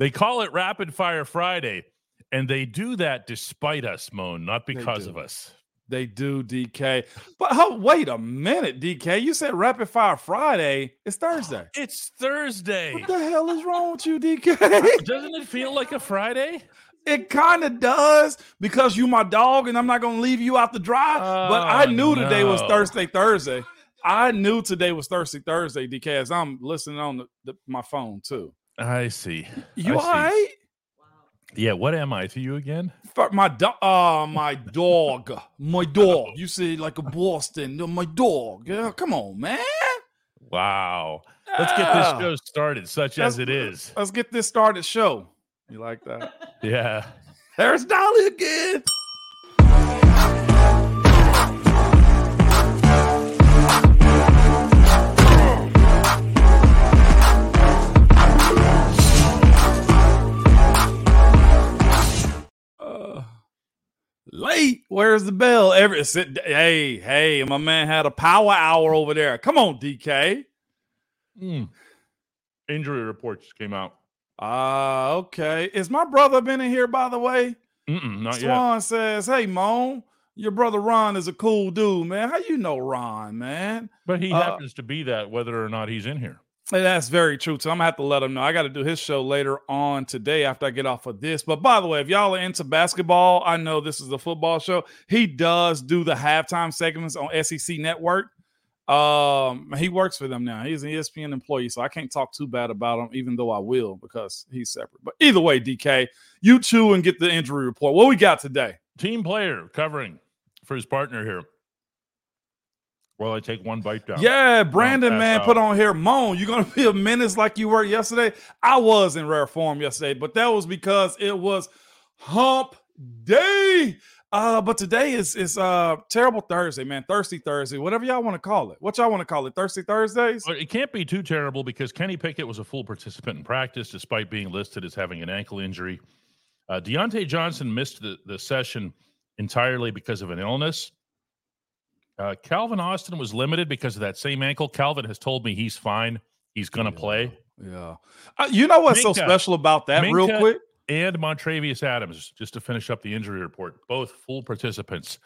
They call it Rapid Fire Friday, and they do that despite us, Moan, not because of us. They do, DK. But oh, wait a minute, DK. You said Rapid Fire Friday. It's Thursday. It's Thursday. What the hell is wrong with you, DK? Doesn't it feel like a Friday? It kind of does because you my dog, and I'm not gonna leave you out the dry. but I Oh, knew today was. Thursday, Thursday. I knew today was Thursday, Thursday, DK, as I'm listening on the, the, my phone too. I see. You I all see. right? Yeah, what am I to you again? Fuck my dog. Oh, uh, my dog. My dog. You say like a Boston. My dog. Yeah, come on, man. Wow. Let's get this show started, such as it is. Let's get this started show. You like that? Yeah. There's Dolly again. Late. Where's the bell? Every sit. Hey, hey, my man had a power hour over there. Come on, DK. Hmm. Injury reports came out. Ah, okay. Is my brother been in here, by the way? Mm-mm, not yet. Swan says, "Hey, Moan, your brother Ron is a cool dude, man. How you know Ron, man?" But he Uh, happens to be that whether or not he's in here. That's very true. So I'm gonna have to let him know. I got to do his show later on today after I get off of this. But by the way, if y'all are into basketball, I know this is a football show. He does do the halftime segments on SEC Network. Um, he works for them now. He's an ESPN employee, so I can't talk too bad about him, even though I will because he's separate. But either way, DK, you chew and get the injury report. What we got today? Team player covering for his partner here. Well, I take one bite down. Yeah, Brandon, man, out. put on here. Moan, you're gonna be a menace like you were yesterday. I was in rare form yesterday, but that was because it was hump day. Uh, but today is is uh terrible Thursday, man. Thirsty Thursday, whatever y'all want to call it. What y'all want to call it? Thirsty Thursdays? It can't be too terrible because Kenny Pickett was a full participant in practice despite being listed as having an ankle injury. Uh, Diontae Johnson missed the, the session entirely because of an illness. Uh, Calvin Austin was limited because of that same ankle. Calvin has told me he's fine. He's going to play. Yeah. Uh, you know what's so special about that, real quick? And Montravius Adams, just to finish up the injury report, both full participants,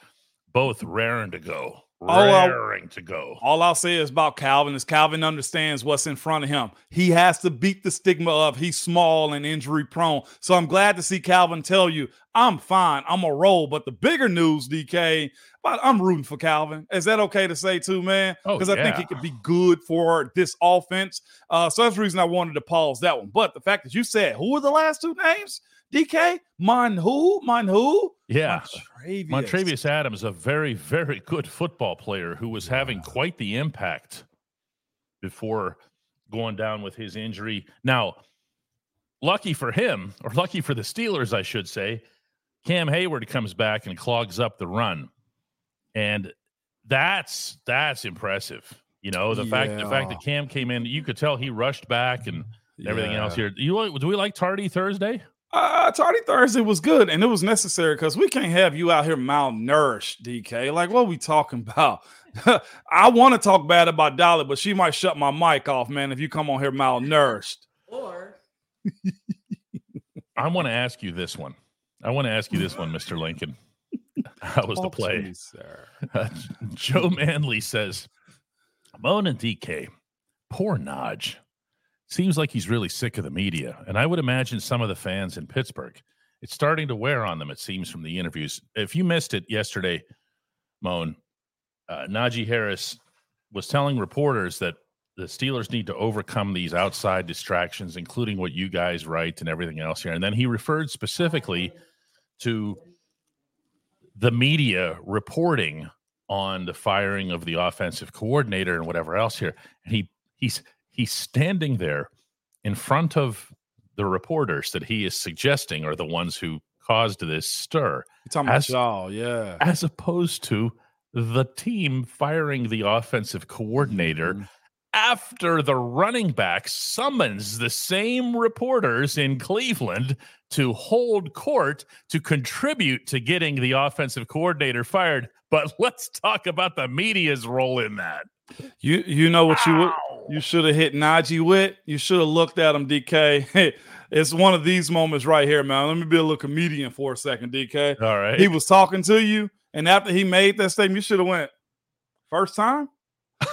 both raring to go. Raring to go. All I'll say is about Calvin is Calvin understands what's in front of him. He has to beat the stigma of he's small and injury prone. So I'm glad to see Calvin tell you, I'm fine. I'm a roll. But the bigger news, DK, but I'm rooting for Calvin. Is that okay to say too, man? Oh, Because I think yeah. he could be good for this offense. Uh, so that's the reason I wanted to pause that one. But the fact that you said, who were the last two names? DK? Mine who? Mine who? Yeah. Montravius. Montravius Adams, a very, very good football player who was having quite the impact before going down with his injury. Now, lucky for him, or lucky for the Steelers, I should say, Cam Hayward comes back and clogs up the run. And that's that's impressive. You know, the fact the fact that Cam came in, you could tell he rushed back and everything else Yeah. here. You like- do we like Tardy Thursday? Uh, Tardy Thursday was good, and it was necessary because we can't have you out here malnourished, DK. Like, what we talking about? I want to talk bad about Dolly, but she might shut my mic off, man, if you come on here malnourished. Or I want to ask you this one. I want to ask you this one, Mr. Lincoln. How was the Talk to play? me, sir. Uh, Joe Manley says, Moan and DK, poor Naj. Seems like he's really sick of the media. And I would imagine some of the fans in Pittsburgh, it's starting to wear on them, it seems, from the interviews. If you missed it yesterday, Moan, uh, Najee Harris was telling reporters that the Steelers need to overcome these outside distractions, including what you guys write and everything else here. And then he referred specifically to the media reporting on the firing of the offensive coordinator and whatever else here. And he he's he's standing there in front of the reporters that he is suggesting are the ones who caused this stir, You talking about As- y'all, yeah. as opposed to the team firing the offensive coordinator Mhm. after the running back summons the same reporters in Cleveland to hold court to contribute to getting the offensive coordinator fired. But let's talk about the media's role in that. You you know what you Ow. you should have hit Najee with? You should have looked at him, DK. it's one of these moments right here, man. Let me be a little comedian for a second, DK. All right. He was talking to you, and after he made that statement, you should have went first time.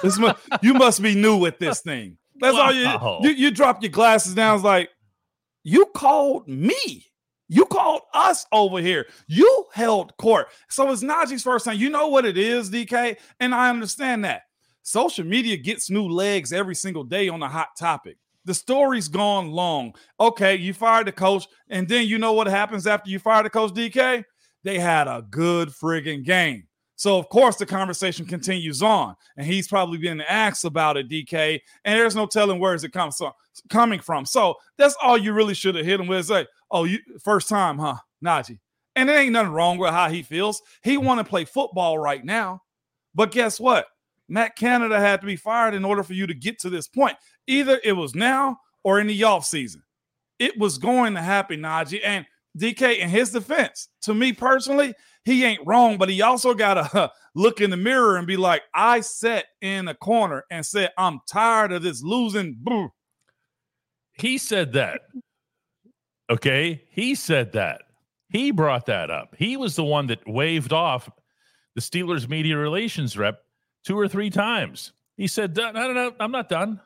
This must, you must be new at this thing. That's all you, you. You drop your glasses down. It's like you called me. You called us over here. You held court. So it's Najee's first time. You know what it is, DK, and I understand that. Social media gets new legs every single day on a hot topic. The story's gone long. Okay, you fired the coach, and then you know what happens after you fire the coach, DK? They had a good friggin' game. So of course the conversation continues on, and he's probably been asked about it, DK, and there's no telling where is it comes from, coming from. So that's all you really should have hit him with. Say, oh, you first time, huh, Najee? And it ain't nothing wrong with how he feels. He want to play football right now, but guess what? Matt Canada had to be fired in order for you to get to this point. Either it was now or in the off season. It was going to happen, Najee. And DK, in his defense, to me personally, he ain't wrong, but he also got to look in the mirror and be like, I sat in a corner and said, I'm tired of this losing. Boo. he said that. Okay. He said that. He brought that up. He was the one that waved off the Steelers media relations rep two or three times. He said, "Done. I don't know. I'm not done.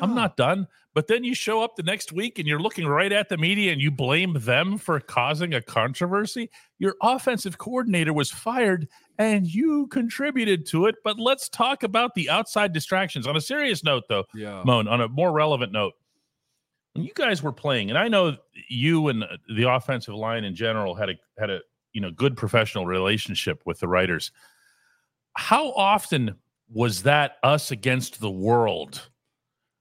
I'm not done. But then you show up the next week and you're looking right at the media and you blame them for causing a controversy. Your offensive coordinator was fired and you contributed to it. But let's talk about the outside distractions. On a serious note, though, Yeah. Moan, on a more relevant note, when you guys were playing, and I know you and uh, the offensive line in general had a had a you know good professional relationship with the writers. How often was that us against the world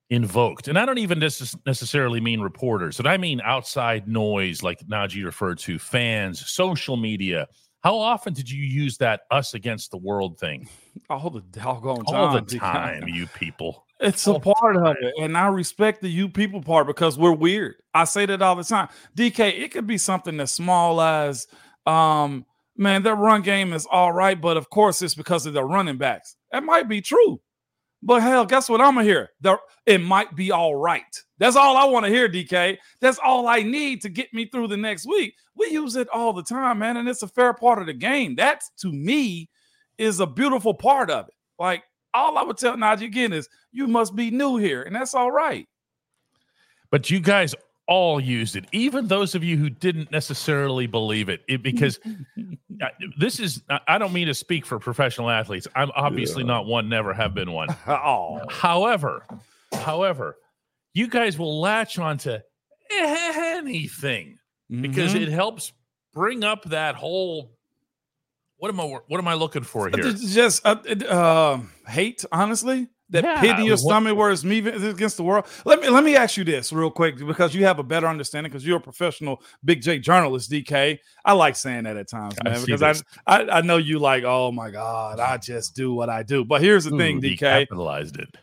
invoked? And I don't even necess- necessarily mean reporters, and I mean outside noise, like Najee referred to, fans, social media. How often did you use that us against the world thing? All the doggone time. All the time, you people. It's a part of it. And I respect the you people part because we're weird. I say that all the time. DK, it could be something as small as um, man, their run game is all right, but of course it's because of their running backs. That might be true. But hell, guess what I'm gonna hear? The, it might be all right. That's all I want to hear, DK. That's all I need to get me through the next week. We use it all the time, man, and it's a fair part of the game. That to me is a beautiful part of it. Like all I would tell Najee again is you must be new here, and that's all right. But you guys all used it, even those of you who didn't necessarily believe it, it because uh, this is, I- I don't mean to speak for professional athletes. I'm obviously not one, never have been one. oh, However, however, you guys will latch onto anything because Mhm. it helps bring up that whole. What am I? What am I looking for here? Just uh, uh, hate, honestly. That Yeah, pit in your stomach where it's me against the world. Let me let me ask you this real quick because you have a better understanding because you're a professional Big J journalist, DK. I like saying that at times, man, see because I. I I know you like, oh my God, I just do what I do. But here's the thing, Ooh, he DK. capitalized it.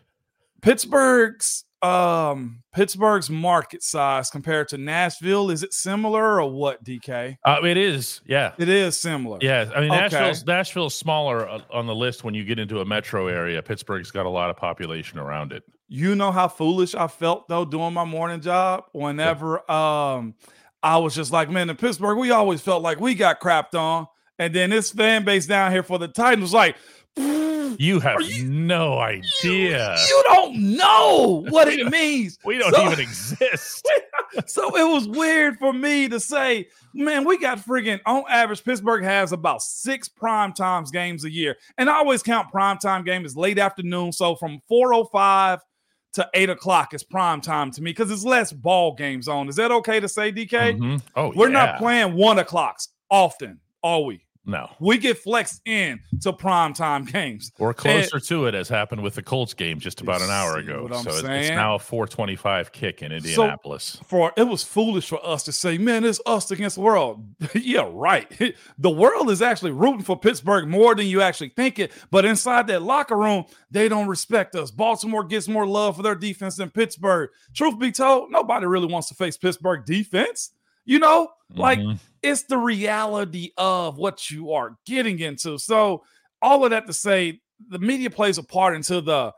Pittsburgh's um Pittsburgh's market size compared to Nashville, is it similar or what, DK? Uh, it is, yeah. It is similar. Yeah, I mean Okay. Nashville's Nashville's smaller on the list when you get into a metro area. Pittsburgh's got a lot of population around it. You know how foolish I felt though doing my morning job whenever um I was just like, man, in Pittsburgh, we always felt like we got crapped on. And then this fan base down here for the Titans was like, You have you- no idea. you don't know what it means. we don't So- even exist. so it was weird for me to say, man, we got friggin' on average, Pittsburgh has about six prime times games a year. And I always count prime time game as late afternoon. So from 405 to 8 o'clock is prime time to me because it's less ball games on. Is that okay to say, DK? Mhm. Oh, We're yeah. not playing one o'clocks often, are we? No, We get flexed in to prime time games. we're closer to it, as happened with the Colts game just about an hour ago. so it's, it's now a 425 kick in Indianapolis. for it was foolish for us to say, man, it's us against the world. yeah, right. The world is actually rooting for Pittsburgh more than you actually think it. But inside that locker room, they don't respect us. Baltimore gets more love for their defense than Pittsburgh. Truth be told, nobody really wants to face Pittsburgh defense. You know, like Mhm. It's the reality of what you are getting into. So, all of that to say, the media plays a part into the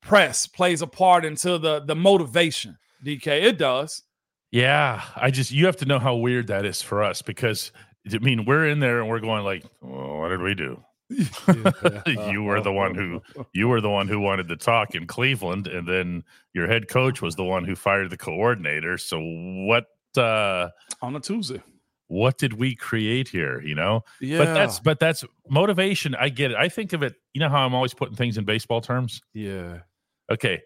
press, plays a part into the the motivation. DK, it does. Yeah, I just you have to know how weird that is for us because I mean we're in there and we're going like, well, what did we do? you were the one who you were the one who wanted to talk in Cleveland, and then your head coach was the one who fired the coordinator. So what uh on a Tuesday? What did we create here? You know, yeah. But that's but that's motivation. I get it. I think of it. You know how I'm always putting things in baseball terms. Yeah. Okay.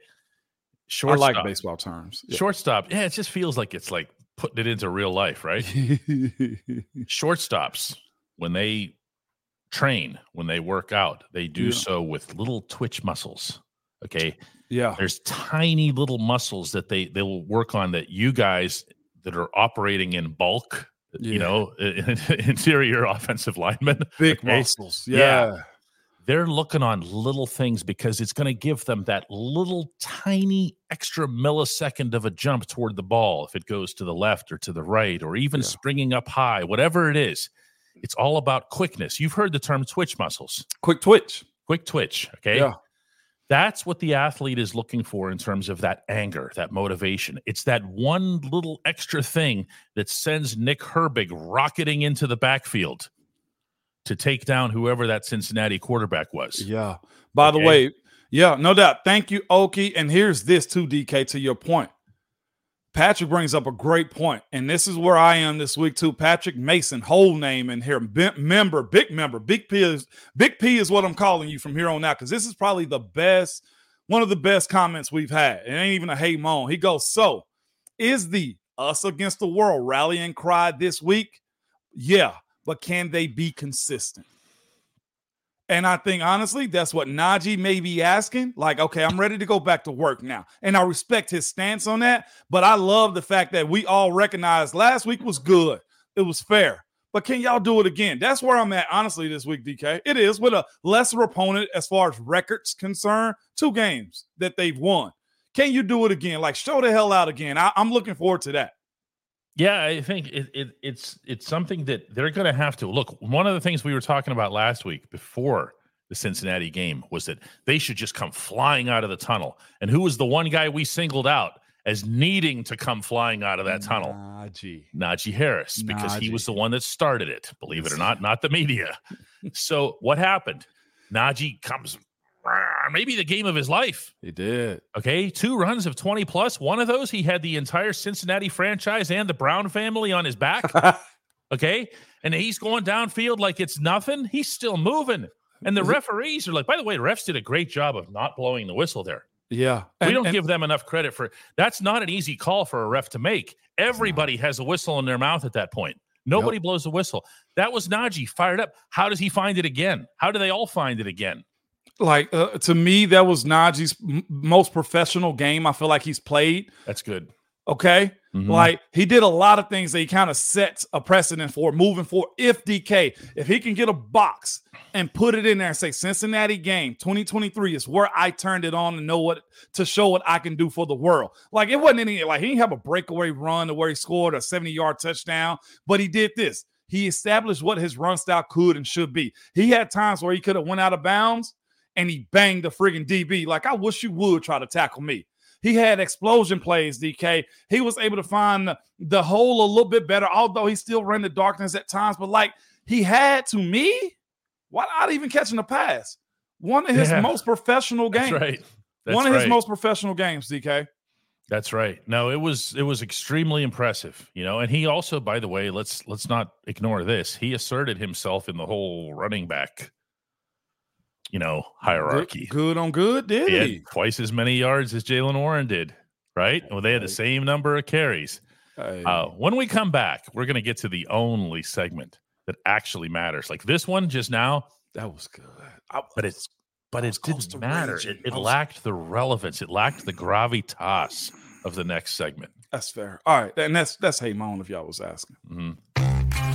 Shortstop. I like baseball terms. Yeah. Shortstop. Yeah, it just feels like it's like putting it into real life, right? Shortstops when they train, when they work out, they do yeah. so with little twitch muscles. Okay. Yeah. There's tiny little muscles that they they will work on that you guys that are operating in bulk, yeah. you know, interior offensive linemen. Big okay? muscles. Yeah. yeah. They're looking on little things because it's going to give them that little tiny extra millisecond of a jump toward the ball if it goes to the left or to the right or even springing up high, whatever it is it's all about quickness. You've heard the term twitch muscles. Quick twitch. Quick twitch. Okay. Yeah. That's what the athlete is looking for in terms of that anger, that motivation. It's that one little extra thing that sends Nick Herbig rocketing into the backfield to take down whoever that Cincinnati quarterback was. Yeah. By okay. the way, yeah, no doubt. Thank you, Okie. And here's this too, DK, to your point. Patrick brings up a great point, and this is where I am this week too. Patrick Mason, whole name in here, member, big member, big P is big P is what I'm calling you from here on out because this is probably the best, one of the best comments we've had. It ain't even a hey moan. He goes, so is the us against the world rallying cry this week? Yeah, but can they be consistent? And I think honestly, that's what Najee may be asking. Like, okay, I'm ready to go back to work now. And I respect his stance on that. But I love the fact that we all recognize last week was good. It was fair. But can y'all do it again? That's where I'm at, honestly, this week, DK. It is with a lesser opponent as far as records concerned. Two games that they've won. Can you do it again? Like, show the hell out again. I, I'm looking forward to that. Yeah, I think it, it, it's it's something that they're going to have to look. One of the things we were talking about last week before the Cincinnati game was that they should just come flying out of the tunnel. And who was the one guy we singled out as needing to come flying out of that tunnel? Najee, Najee Harris, because Najee. he was the one that started it. Believe it or not, not the media. so what happened? Najee comes maybe the game of his life. He did. Okay. Two runs of 20 plus. One of those, he had the entire Cincinnati franchise and the Brown family on his back. okay. And he's going downfield like it's nothing. He's still moving. And the referees are like, by the way, refs did a great job of not blowing the whistle there. Yeah. We don't and, give them enough credit for that's not an easy call for a ref to make. Everybody has a whistle in their mouth at that point. Nobody yep. blows the whistle. That was Najee fired up. How does he find it again? How do they all find it again? Like uh, to me that was Najee's m- most professional game I feel like he's played. That's good. Okay? Mm-hmm. Like he did a lot of things that he kind of sets a precedent for moving forward. If DK, if he can get a box and put it in there and say Cincinnati game 2023 is where I turned it on to know what to show what I can do for the world. Like it wasn't any like he didn't have a breakaway run to where he scored a 70 yard touchdown, but he did this. He established what his run style could and should be. He had times where he could have went out of bounds and he banged the friggin' DB. Like, I wish you would try to tackle me. He had explosion plays, DK. He was able to find the, hole a little bit better, although he still ran the darkness at times. But like he had to me, why not even catching the pass? One of his yeah, most professional games. That's right. That's One of right. his most professional games, DK. That's right. No, it was it was extremely impressive, you know. And he also, by the way, let's let's not ignore this. He asserted himself in the whole running back you know, hierarchy. Good, good on good, did he? he? twice as many yards as Jaylen Warren did, right? Well, they had the same number of carries. Uh, when we come back, we're going to get to the only segment that actually matters. Like this one just now, that was good. I, but it's but it didn't matter. It, it was, lacked the relevance. It lacked the gravitas of the next segment. That's fair. All right, and that's that's hey moan if y'all was asking. Mm-hmm.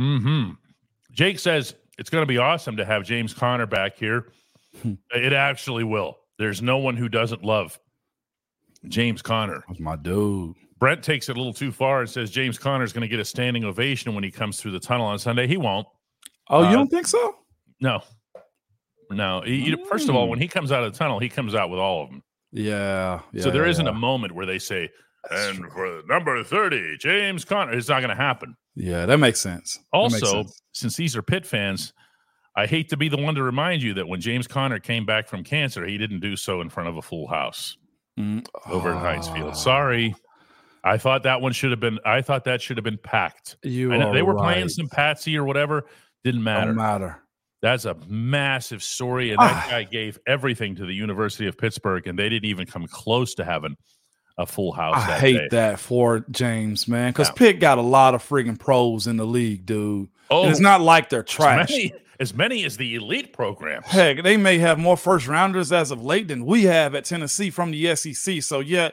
Hmm. Jake says it's going to be awesome to have James Conner back here. it actually will. There's no one who doesn't love James Conner. That's my dude. Brent takes it a little too far and says James Conner is going to get a standing ovation when he comes through the tunnel on Sunday. He won't. Oh, Uh, you don't think so? No. No. He- you- First of all, Mm. when he comes out of the tunnel, he comes out with all of them. Yeah. so there isn't yeah. a moment where they say, That's and true. for number 30, James Conner. It's not going to happen. Yeah, that makes sense. That makes Also, sense. since these are Pitt fans, I hate to be the one to remind you that when James Conner came back from cancer, he didn't do so in front of a full house Mm. over at Heinz Ah, Field. Sorry. I thought that one should have been I thought that should have been packed. You are they were playing some patsy or whatever. Didn't matter. Don't matter. That's a massive story. And that Ah. guy gave everything to the University of Pittsburgh, and they didn't even come close to having a full house. I that hate day. that for James, man, because Yeah. Pitt got a lot of friggin' pros in the league, dude. Oh, And it's not like they're as trash. many, as many as the elite programs. Heck, they may have more first rounders as of late than we have at Tennessee from the SEC. So yeah,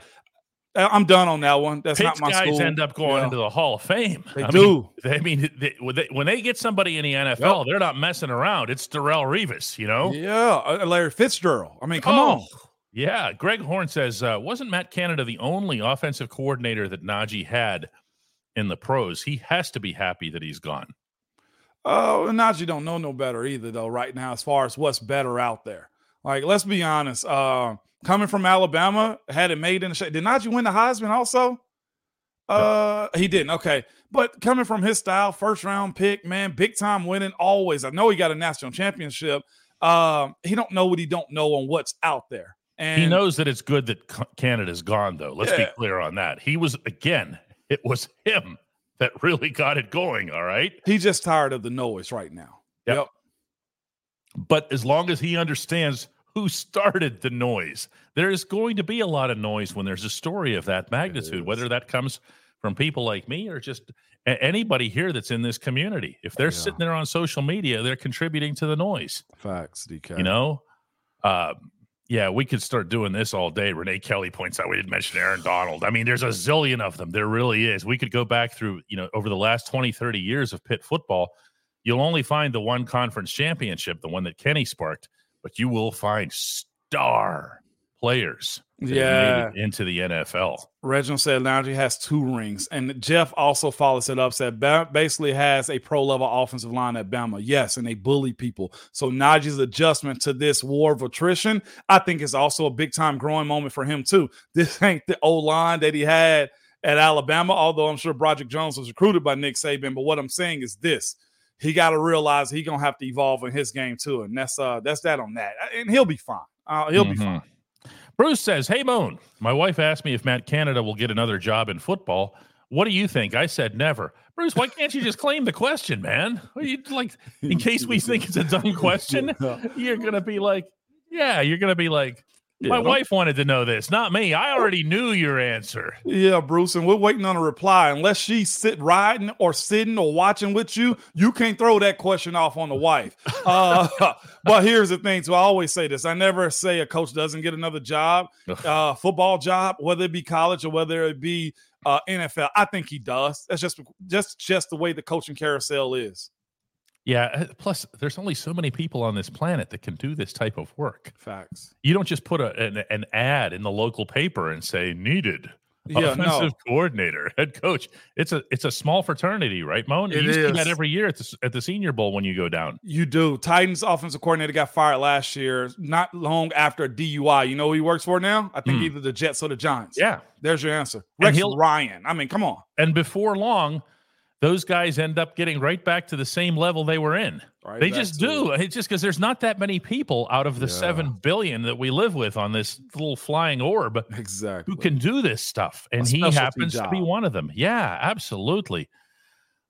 I'm done on that one. That's Pitt's not my guys school. end up going Yeah. into the Hall of Fame. They I mean, do. they- I mean, they, when, they, get somebody in the NFL, they're not messing around. It's Darrelle Revis, you know? Yeah, uh, Larry Fitzgerald. I mean, come Oh, on. Yeah. Greg Horn says, uh, wasn't Matt Canada the only offensive coordinator that Najee had in the pros? He has to be happy that he's gone. Oh, and Najee don't know no better either, though. Right now, as far as what's better out there, like let's be honest. Uh, coming from Alabama, had it made in the shape. Did Najee win the Heisman also? Uh, he didn't. Okay, but coming from his style, first round pick, man, big time winning. Always, I know he got a national championship. Um, he don't know what he don't know on what's out there, and he knows that it's good that Canada's gone, though. Let's Yeah. be clear on that. He was, again, it was him that really got it going. All right. he's just tired of the noise right now. Yep. But as long as he understands who started the noise, there is going to be a lot of noise when there's a story of that magnitude, whether that comes from people like me or just anybody here that's in this community. If they're Yeah. sitting there on social media, they're contributing to the noise, Facts, DK. you know? Uh, yeah, we could start doing this all day. Renee Kelly points out we didn't mention Aaron Donald. I mean, there's a zillion of them. There really is. We could go back through, you know, over the last 20, 30 years of Pitt football. You'll only find the one conference championship, the one that Kenny sparked, but you will find star players Yeah. into the NFL. Reginald said Najee has two rings, and Jeff also follows it up. Said basically has a pro level offensive line at Bama. Yes, and they bully people. So Najee's adjustment to this war of attrition, I think, is also a big time growing moment for him too. This ain't the old line that he had at Alabama. Although I'm sure Broderick Jones was recruited by Nick Saban, but what I'm saying is this: he got to realize he gonna have to evolve in his game too, and that's uh that's that on that, and he'll be fine. Uh, he'll be Mhm. fine. Bruce says, Hey, Moan, my wife asked me if Matt Canada will get another job in football. What do you think? I said never. Bruce, why can't you just claim the question, man? You like, in case we think it's a dumb question, you're going to be like, Yeah, you're going to be like, Yeah, My wife wanted to know this, not me. I already knew your answer. Yeah, Bruce, and we're waiting on a reply. Unless she's sit riding or sitting or watching with you, you can't throw that question off on the wife. Uh, but here's the thing: so I always say this. I never say a coach doesn't get another job, uh, football job, whether it be college or whether it be uh, NFL. I think he does. That's just just just the way the coaching carousel is. Yeah. uh, Plus, there's only so many people on this planet that can do this type of work. Facts. You don't just put a, an, an ad in the local paper and say needed. Yeah, offensive no. coordinator, head coach. It's a it's a small fraternity, right, Moan? You It to do that every year at the at the Senior Bowl when you go down. You do. Titans offensive coordinator got fired last year, not long after a DUI. You know who he works for now? I think Hmm. either the Jets or the Giants. Yeah, There's your answer. Rex Ryan. I mean, come on. and before long, those guys end up getting right back to the same level they were in. Right they just to do. It's just because there's not that many people out of the Yeah. seven billion that we live with on this little flying orb Exactly. who can do this stuff, and he specialty happens to be one of them. Yeah, absolutely.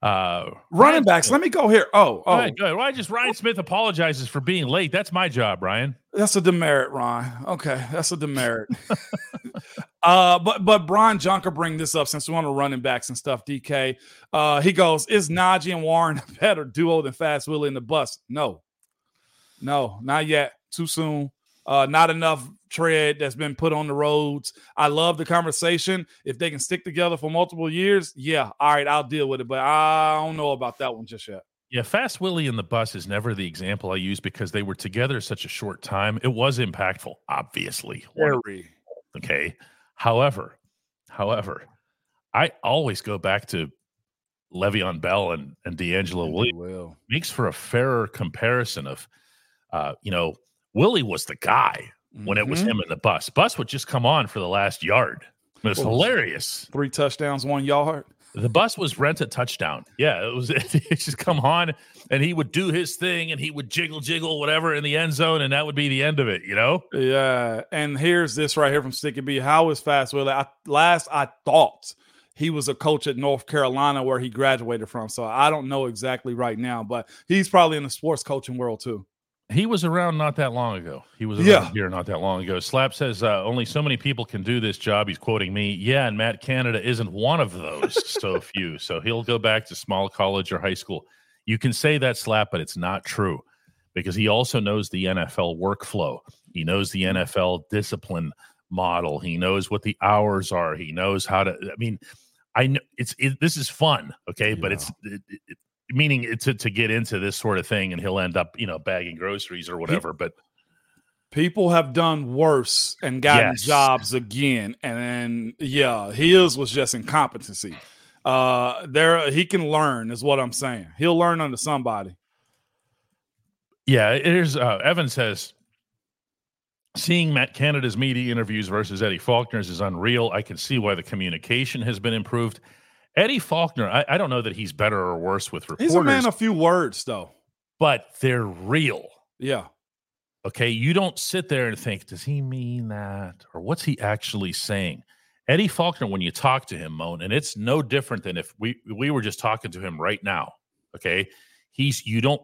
Uh, running backs? Smith- Let me go here. Oh, Go oh, ahead, go ahead. Why just Ryan Smith apologizes for being late? That's my job, Ryan. that's a demerit, Ron. Okay, that's a demerit. uh, but but Brian Junker bring this up since we want to running backs and stuff. DK, uh, he goes, is Najee and Warren a better duo than Fast Willie and the Bus? No, no, not yet. Too soon. Uh, not enough tread that's been put on the roads. I love the conversation. If they can stick together for multiple years, yeah, all right, I'll deal with it. But I don't know about that one just yet. Yeah, Fast Willie and the bus is never the example I use because they were together such a short time. It was impactful, obviously. Very. Okay. However, however, I always go back to Le'Veon Bell and, and DeAngelo Williams. Well, Makes for a fairer comparison of, uh, you know, Willie was the guy when it was Mhm. him in the bus. Bus would just come on for the last yard. It was What was hilarious. three touchdowns, one yard. The bus was rent a touchdown. Yeah, it was it just come on and he would do his thing and he would jiggle jiggle whatever in the end zone and that would be the end of it, you know? Yeah, and here's this right here from Sticky B. How is Fast Willie? I, last I thought he was a coach at North Carolina where he graduated from. So I don't know exactly right now, but he's probably in the sports coaching world too. He was around not that long ago. He was around Yeah. here not that long ago. Slap says uh, only so many people can do this job. He's quoting me. Yeah, and Matt Canada isn't one of those. so few. So he'll go back to small college or high school. You can say that slap, but it's not true because he also knows the NFL workflow. He knows the NFL discipline model. He knows what the hours are. He knows how to. I mean, I know it's it, this is fun, okay, but it's it, it, meaning to to get into this sort of thing, and he'll end up you know bagging groceries or whatever. But People have done worse and gotten Yes. jobs again. And then, yeah, his was just incompetency. Uh, there he can learn, is what I'm saying. He'll learn under somebody. Yeah, here's uh, Evan says, seeing Matt Canada's media interviews versus Eddie Faulkner's is unreal. I can see why the communication has been improved. Eddie Faulkner, I, I don't know that he's better or worse with reporters, He's a man of few words, though. but they're real. Yeah. Okay, you don't sit there and think, does he mean that, or what's he actually saying? Eddie Faulkner, when you talk to him, Moan, and it's no different than if we we were just talking to him right now. Okay, he's you don't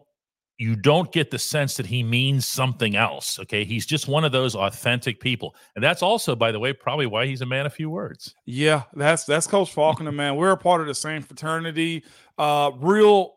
you don't get the sense that he means something else. Okay, he's just one of those authentic people, and that's also, by the way, probably why he's a man of few words. Yeah, that's that's Coach Faulkner, man. We're a part of the same fraternity. Uh, real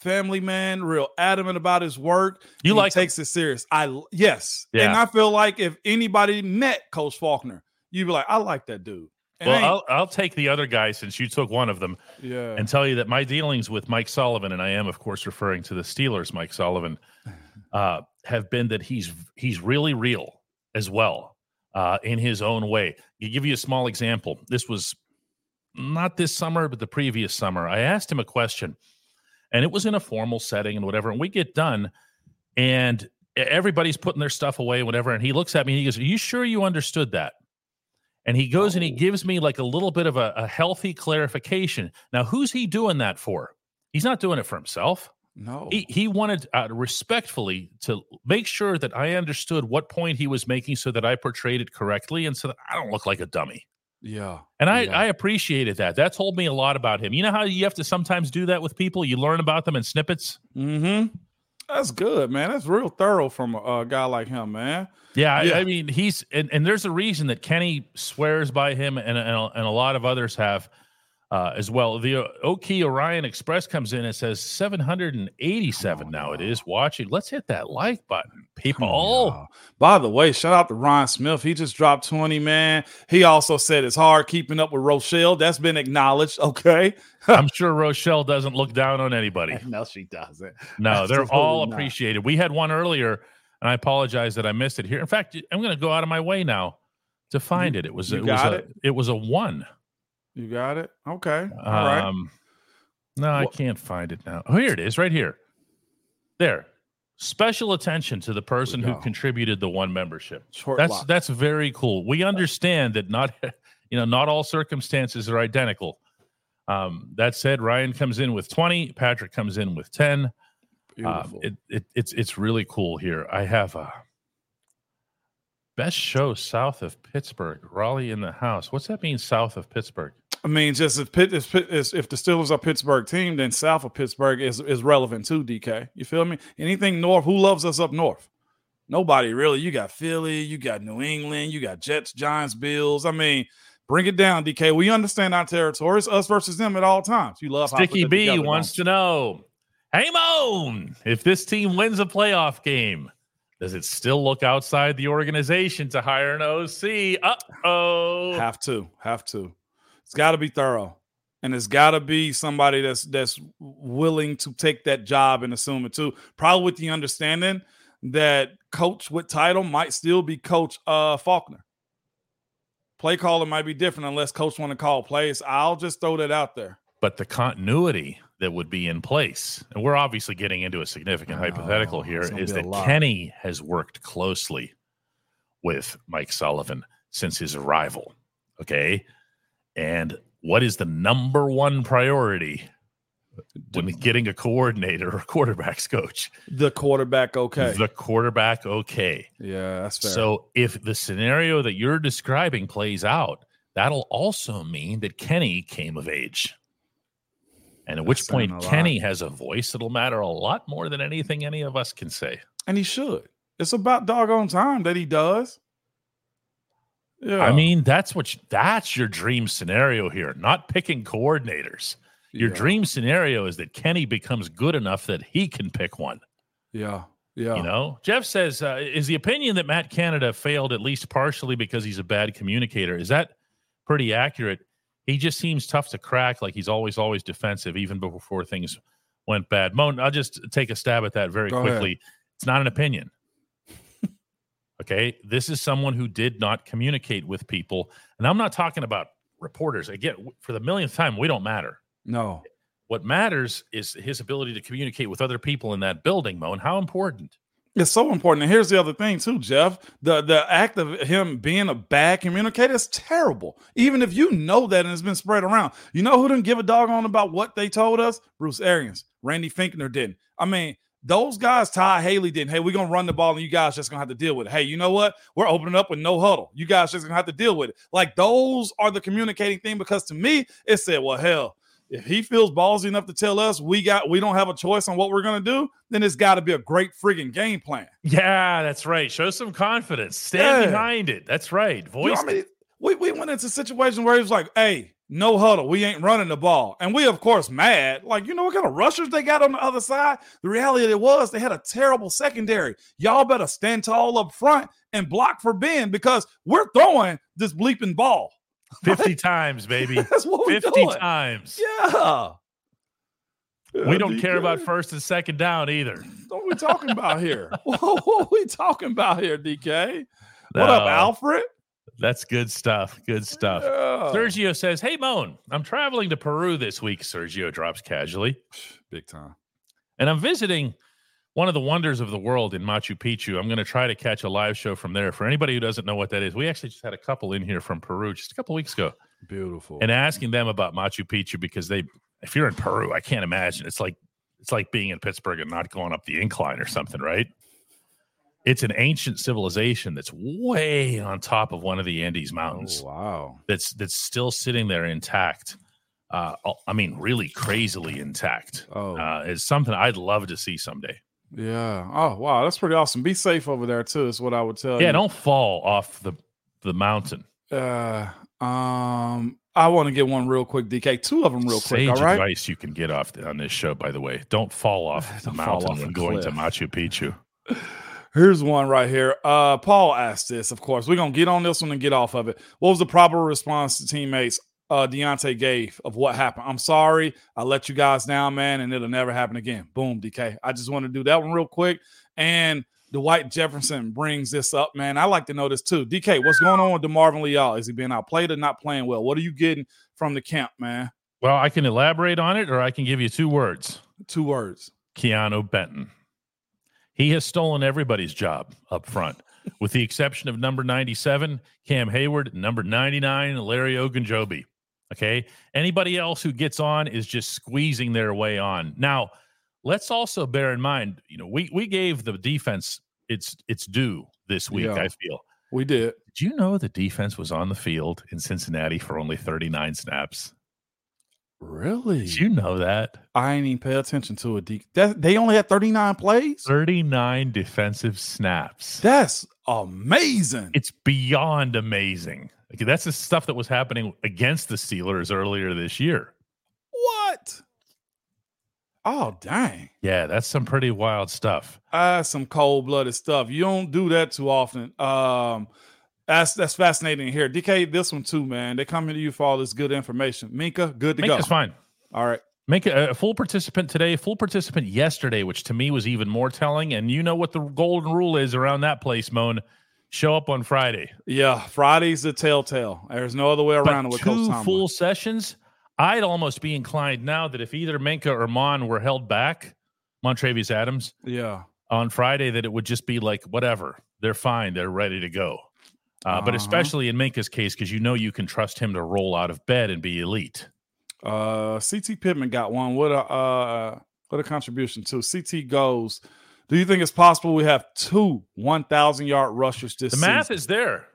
family man, real adamant about his work. You He like him. takes it serious. I yes, Yeah. and I feel like if anybody met Coach Faulkner, you'd be like, I like that dude. And Well, ain't- I'll, I'll take the other guy since you took one of them. yeah, and tell you that my dealings with Mike Sullivan, and I am, of course, referring to the Steelers, Mike Sullivan, uh, have been that he's he's really real as well uh, in his own way. To give you a small example, this was not this summer, but the previous summer. I asked him a question, and it was in a formal setting and whatever. And we get done, and everybody's putting their stuff away, and whatever. And he looks at me and he goes, "Are you sure you understood that?" And he goes and he gives me like a little bit of a, a healthy clarification. Now, who's he doing that for? He's not doing it for himself. no, He, he wanted uh, respectfully to make sure that I understood what point he was making so that I portrayed it correctly and so that I don't look like a dummy. yeah, And I, Yeah. I appreciated that. That told me a lot about him. You know how you have to sometimes do that with people? You learn about them in snippets. mm-hmm. That's good, man. That's real thorough from a, a guy like him, man. Yeah, I, Yeah. I mean, he's and, and there's a reason that Kenny swears by him, and and, a- and a lot of others have uh, as well. The uh, Oki Orion Express comes in and says 787 now. It is watching. Let's hit that like button, people. On. By the way, shout out to Ron Smith. He just dropped 20, man. He also said it's hard keeping up with Rochelle. That's been acknowledged. Okay. I'm sure Rochelle doesn't look down on anybody. no, she doesn't. No, they're all Absolutely not. appreciated. We had one earlier, and I apologize that I missed it here. In fact, I'm going to go out of my way now to find it. It was it was a, it? it was a one. You got it? Okay. All right. Um, no, I can't find it now. Oh, here it is, right here. There. Special attention to the person who contributed the one membership. Short That's lock. that's very cool. We understand that not you know not all circumstances are identical. Um, that said, Ryan comes in with twenty. Patrick comes in with ten. Um, it, it, it's it's really cool here. I have a best show south of Pittsburgh. Raleigh in the house. What's that mean? South of Pittsburgh? I mean, just if Pitt is, Pitt is if the Steelers are Pittsburgh team, then south of Pittsburgh is is relevant too. DK, you feel me? Anything north? Who loves us up north? Nobody really. You got Philly, you got New England, you got Jets, Giants, Bills. I mean, bring it down, DK. We understand our territory. It's us versus them at all times. You love how Sticky B together, wants to know, hey Moan, if this team wins a playoff game, Does it still look outside the organization to hire an OC? Uh oh. Have to, have to. It's got to be thorough, and it's got to be somebody that's that's willing to take that job and assume it too. Probably with the understanding that coach with title might still be Coach uh, Faulkner. Play caller might be different unless coach want to call plays. I'll just throw that out there. But the continuity that would be in place, and we're obviously getting into a significant Oh, hypothetical here, it's gonna is be a that lot. Kenny has worked closely with Mike Sullivan since his arrival. Okay. And what is the number one priority when getting a coordinator or quarterbacks coach? The quarterback, okay. The quarterback, okay. yeah, that's fair. So if the scenario that you're describing plays out, that'll also mean that Kenny came of age. And at which That's saying point. Kenny has a voice that'll matter a lot more than anything any of us can say. and he should. It's about doggone time that he does. Yeah, I mean, that's what you, that's your dream scenario here, not picking coordinators. Your yeah, dream scenario is that Kenny becomes good enough that he can pick one. Yeah, yeah. You know, Jeff says, uh, is the opinion that Matt Canada failed at least partially because he's a bad communicator? Is that pretty accurate? He just seems tough to crack, like he's always, always defensive, even before things went bad. Moan, I'll just take a stab at that very Go ahead. quickly. It's not an opinion. okay. This is someone who did not communicate with people. And I'm not talking about reporters. Again, for the millionth time, we don't matter. No, What matters is his ability to communicate with other people in that building, Mo, and How important? It's so important. And here's the other thing too, Jeff. The the act of him being a bad communicator is terrible. Even if you know that and it's been spread around. You know who didn't give a dog on about what they told us? Bruce Arians. Randy Fichtner didn't. I mean, those guys, Ty Haley didn't. Hey, we're gonna run the ball and you guys just gonna have to deal with it. Hey, you know what? We're opening up with no huddle. You guys just gonna have to deal with it. Like those are the communicating thing because to me, it said, well, hell, if he feels ballsy enough to tell us we got we don't have a choice on what we're gonna do, then it's got to be a great friggin' game plan. Yeah, that's right. Show some confidence. Stand Yeah. behind it. That's right. You know Voice. I mean? We, we went into a situation where he was like, hey, no huddle. We ain't running the ball. And we, of course, mad. Like, you know what kind of rushers they got on the other side? The reality of it was they had a terrible secondary. Y'all better stand tall up front and block for Ben because we're throwing this bleeping ball. 50 times, baby. That's what we're 50 doing. times. Yeah. We don't care about first and second down either. What are we talking about here? what, are we talking about here, DK? What up, Alfred? That's good stuff. Good stuff. Yeah. Sergio says, Hey, Moan, I'm traveling to Peru this week. Sergio drops casually. Big time. And I'm visiting one of the wonders of the world in Machu Picchu. I'm going to try to catch a live show from there. For anybody who doesn't know what that is, we actually just had a couple in here from Peru just a couple weeks ago Beautiful. and asking them about Machu Picchu because they, if you're in Peru, I can't imagine it's like it's like being in Pittsburgh and not going up the incline or something, right? It's an ancient civilization that's way on top of one of the Andes Mountains oh, wow. that's that's still sitting there intact. Uh, I mean, really crazily intact. Oh, Uh, it's something I'd love to see someday. Yeah. Oh, wow. That's pretty awesome. Be safe over there too. Is what I would tell you. Yeah, don't fall off the the mountain. Uh, um, I want to get one real quick, DK. Two of them real Sage quick. All right. advice you can get off the, on this show, by the way. Don't fall off the Don't fall mountain off when going to. Machu Picchu. Here's one right here. Uh, Paul asked this. Of course, we're gonna get on this one and get off of it. What was the proper response to teammates? Uh, Diontae gave of what happened. I'm sorry, I let you guys down, man, and it'll never happen again. Boom, DK. I just want to do that one real quick. And Dwight Jefferson brings this up, man. I like to know this too. DK, what's going on with DeMarvin Leal? Is he being outplayed or not playing well? What are you getting from the camp, man? Well, I can elaborate on it, or I can give you two words: Two words. Keanu Benton. He has stolen everybody's job up front, with the exception of number 97, Cam Hayward, number 99, Larry Ogunjobi. Okay. Anybody else who gets on is just squeezing their way on. Now, let's also bear in mind, you know, we we gave the defense its its due this week, Yeah. I feel. We did. Did you know the defense was on the field in Cincinnati for only 39 snaps? Really? Did you know that? I ain't even pay attention to it. D- that, they only had 39 plays. 39 defensive snaps. That's amazing. it's beyond amazing. Okay, that's the stuff that was happening against the Steelers earlier this year. What? Oh dang. Yeah, that's some pretty wild stuff. That's some cold blooded stuff. You don't do that too often. Um, that's that's fascinating here. DK, this one too, man. They coming to you for all this good information. Minkah, good to Minkah's go. Minkah's fine. All right. Make a, a full participant today, full participant yesterday, which to me was even more telling. And you know what the golden rule is around that place, Moan. Show up on Friday. Yeah, Friday's the telltale. There's no other way around it But with two full sessions, I'd almost be inclined now that if either Minkah or Mon were held back, Montravius Adams, Yeah. on Friday, that it would just be like, whatever, they're fine, they're ready to go. Uh, But Uh-huh. especially in Minkah's case, because you know you can trust him to roll out of bed and be elite. Uh, CT Pittman got one. What a uh, what a contribution too. CT goes. Do you think it's possible we have two 1,000 yard rushers this The math season? is there.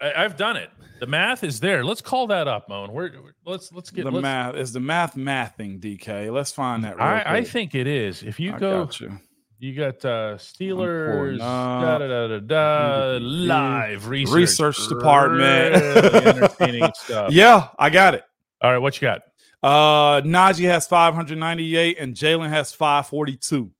I, I've done it. The math is there. Let's call that up, Moan. We're, let's let's get the let's, math is the math mathing. DK, let's find that. I, I think it is. If you I go, got you. you got uh Steelers, da, da, da, da, da, live research, Research department. Entertaining stuff. Yeah, I got it. All right, what you got? Uh, Najee has 598 and Jaylen has 542.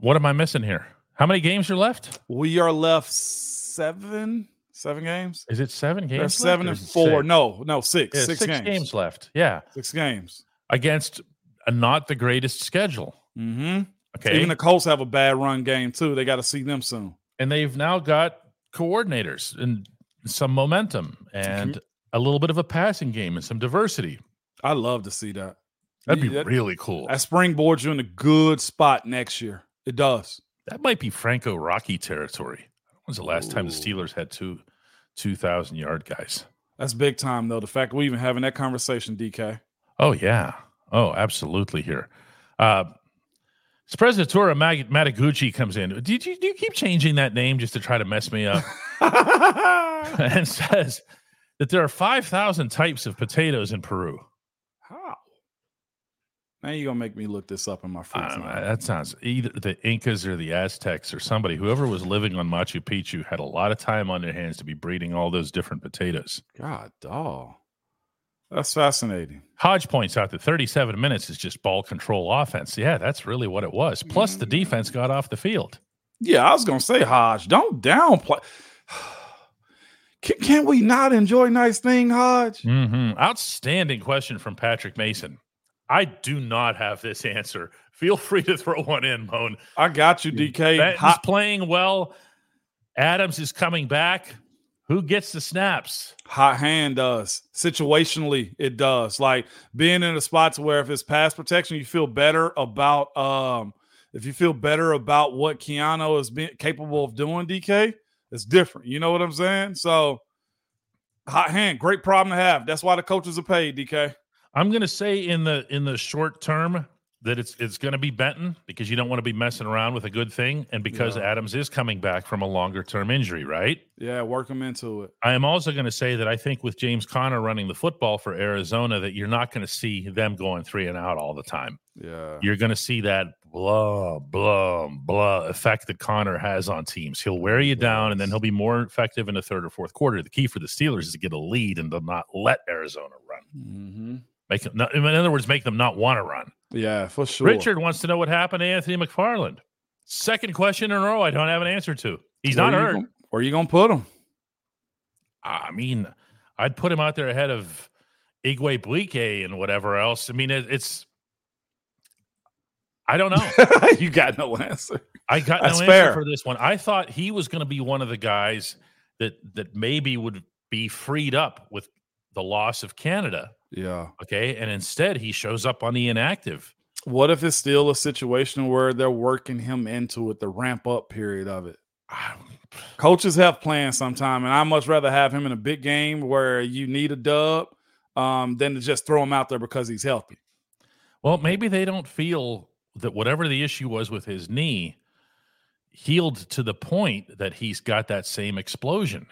What am I missing here? How many games are left? We are left seven, seven games. Is it seven games? There's seven and four. six? No, no, six. Yeah, six, six games. left. Yeah, Six games. against a not the greatest schedule. Mm-hmm. Okay, Even the Colts have a bad run game too. They got to see them soon. and they've now got coordinators and some momentum and a little bit of a passing game and some diversity. I love to see that. That'd be That- really cool. That springboards you in a good spot next year. It does. That might be Franco Rocky territory. When's the last time the Steelers had two two thousand yard guys? That's big time though. The fact we even having that conversation, DK. Oh yeah. Oh, absolutely. Here, uh, Sprezzatura Mag- Mataguchi comes in. Did you do you keep changing that name just to try to mess me up? and says that there are five thousand types of potatoes in Peru. How? Now you're gonna make me look this up in my free I don't know, time. that sounds either the Incas or the Aztecs or somebody, whoever was living on Machu Picchu, had a lot of time on their hands to be breeding all those different potatoes. God, dog. That's fascinating. Hodge points out that 37 minutes is just ball control offense. Yeah, that's really what it was. Plus, the mm. defense got off the field. Yeah, I was gonna say, Hodge, don't downplay. Can, can we not enjoy nice thing, Hodge? hmm Outstanding question from Patrick Mason. I do not have this answer. Feel free to throw one in, Moan. I got you, DK. Benton's Hot, playing well. Adams is coming back. Who gets the snaps? hot hand does. Situationally, it does. Like being in a spot to where if it's pass protection, you feel better about um if you feel better about what Keanu is being capable of doing, DK, it's different. You know what I'm saying? So hot hand, great problem to have. That's why the coaches are paid, DK. I'm going to say in the in the short term that it's it's going to be Benton because you don't want to be messing around with a good thing, and because Yeah. Adams is coming back from a longer term injury, right? Yeah, work them into it. I am also going to say that I think with James Conner running the football for Arizona, that you're not going to see them going three and out all the time. Yeah. You're going to see that blah blah blah effect that Conner has on teams. He'll wear you down, and then he'll be more effective in the third or fourth quarter. The key for the Steelers is to get a lead and to not let Arizona run. hmm Make them, not, in other words, make them not want to run. Yeah, for sure. Richard wants to know what happened to Anthony McFarland. Second question in a row. I don't have an answer to. He's Where not hurt. gon- Where are you gonna put him? I mean, I'd put him out there ahead of Igwebuike and whatever else. I mean, it, it's. I don't know. you got no answer. I got That's no answer fair. for this one. I thought he was going to be one of the guys that that maybe would be freed up with the loss of Canada. Yeah. Okay, and instead he shows up on the inactive. What if it's still a situation where they're working him into it, the ramp up period of it? Coaches have plans sometime, and I much rather have him in a big game where you need a dub um, than to just throw him out there because he's healthy. Well, maybe they don't feel that whatever the issue was with his knee healed to the point that he's got that same explosion.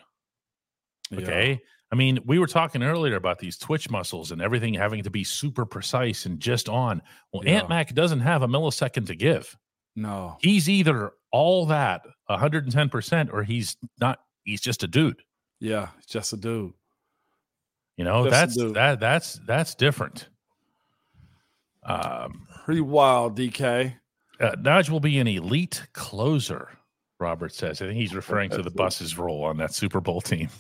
Okay. I mean, we were talking earlier about these twitch muscles and everything having to be super precise and just on. Well, Yeah. Ant Mac doesn't have a millisecond to give. No. He's either all that 110% or he's not, he's just a dude. Yeah. Just a dude. You know, Just that's that that's that's different. Um, Pretty wild, DK. uh, Naj will be an elite closer. Robert says. I think he's referring to the buses role on that Super Bowl team.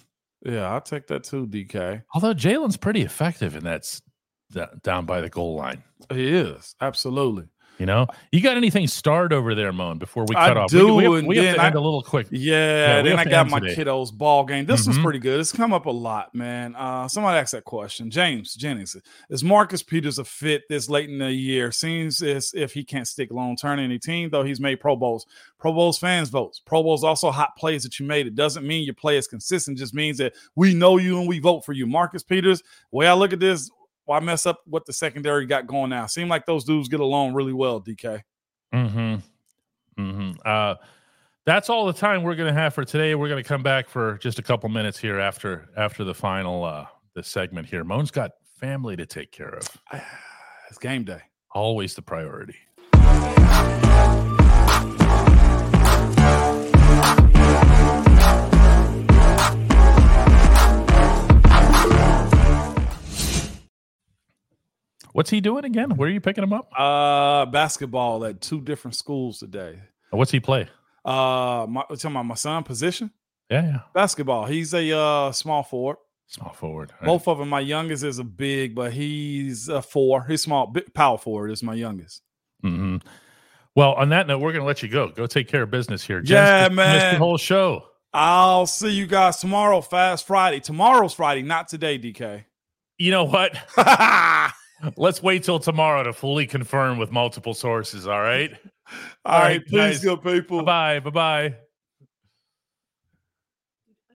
Yeah, I'll take that too, DK. Although Jaylen's pretty effective in that s- that down by the goal line. He is absolutely. You know, you got anything starred over there, Moan? Before we I cut off, do, we, we have, we have to I- end a little quick. Yeah, we then I got my today. kiddos ball game. This was Mhm. pretty good. It's come up a lot, man. Uh, somebody asked that question. James Jennings is Marcus Peters a fit this late in the year? Seems as if he can't stick long term in any team, though he's made Pro Bowls. Pro Bowls fans votes. Pro Bowls also hot plays that you made. It doesn't mean your play is consistent. Just means that we know you and we vote for you. Marcus Peters. The way I look at this, why mess up what the secondary got going now? Seem like those dudes get along really well. DK. Mm-hmm. Mm-hmm. Uh, that's all the time we're going to have for today. We're going to come back for just a couple minutes here after after the final uh this segment here. Moan's got family to take care of. It's game day. Always the priority. What's he doing again? Where are you picking him up? Uh, basketball at two different schools today. What's he play? Uh, my talking about my son position Yeah, yeah. basketball. He's a uh small forward. Small forward. Right. Both of them. My youngest is a big, but he's a four. He's small. Big, power forward is my youngest. Mm-hmm. Well, on that note, we're going to let you go. Go take care of business here. Jen's Yeah, just missed the man. whole show. I'll see you guys tomorrow. Fast Friday. Tomorrow's Friday, not today. DK. You know what? Let's wait till tomorrow to fully confirm with multiple sources. All right. All right, right, peace, guys. good people. Bye bye. Bye bye.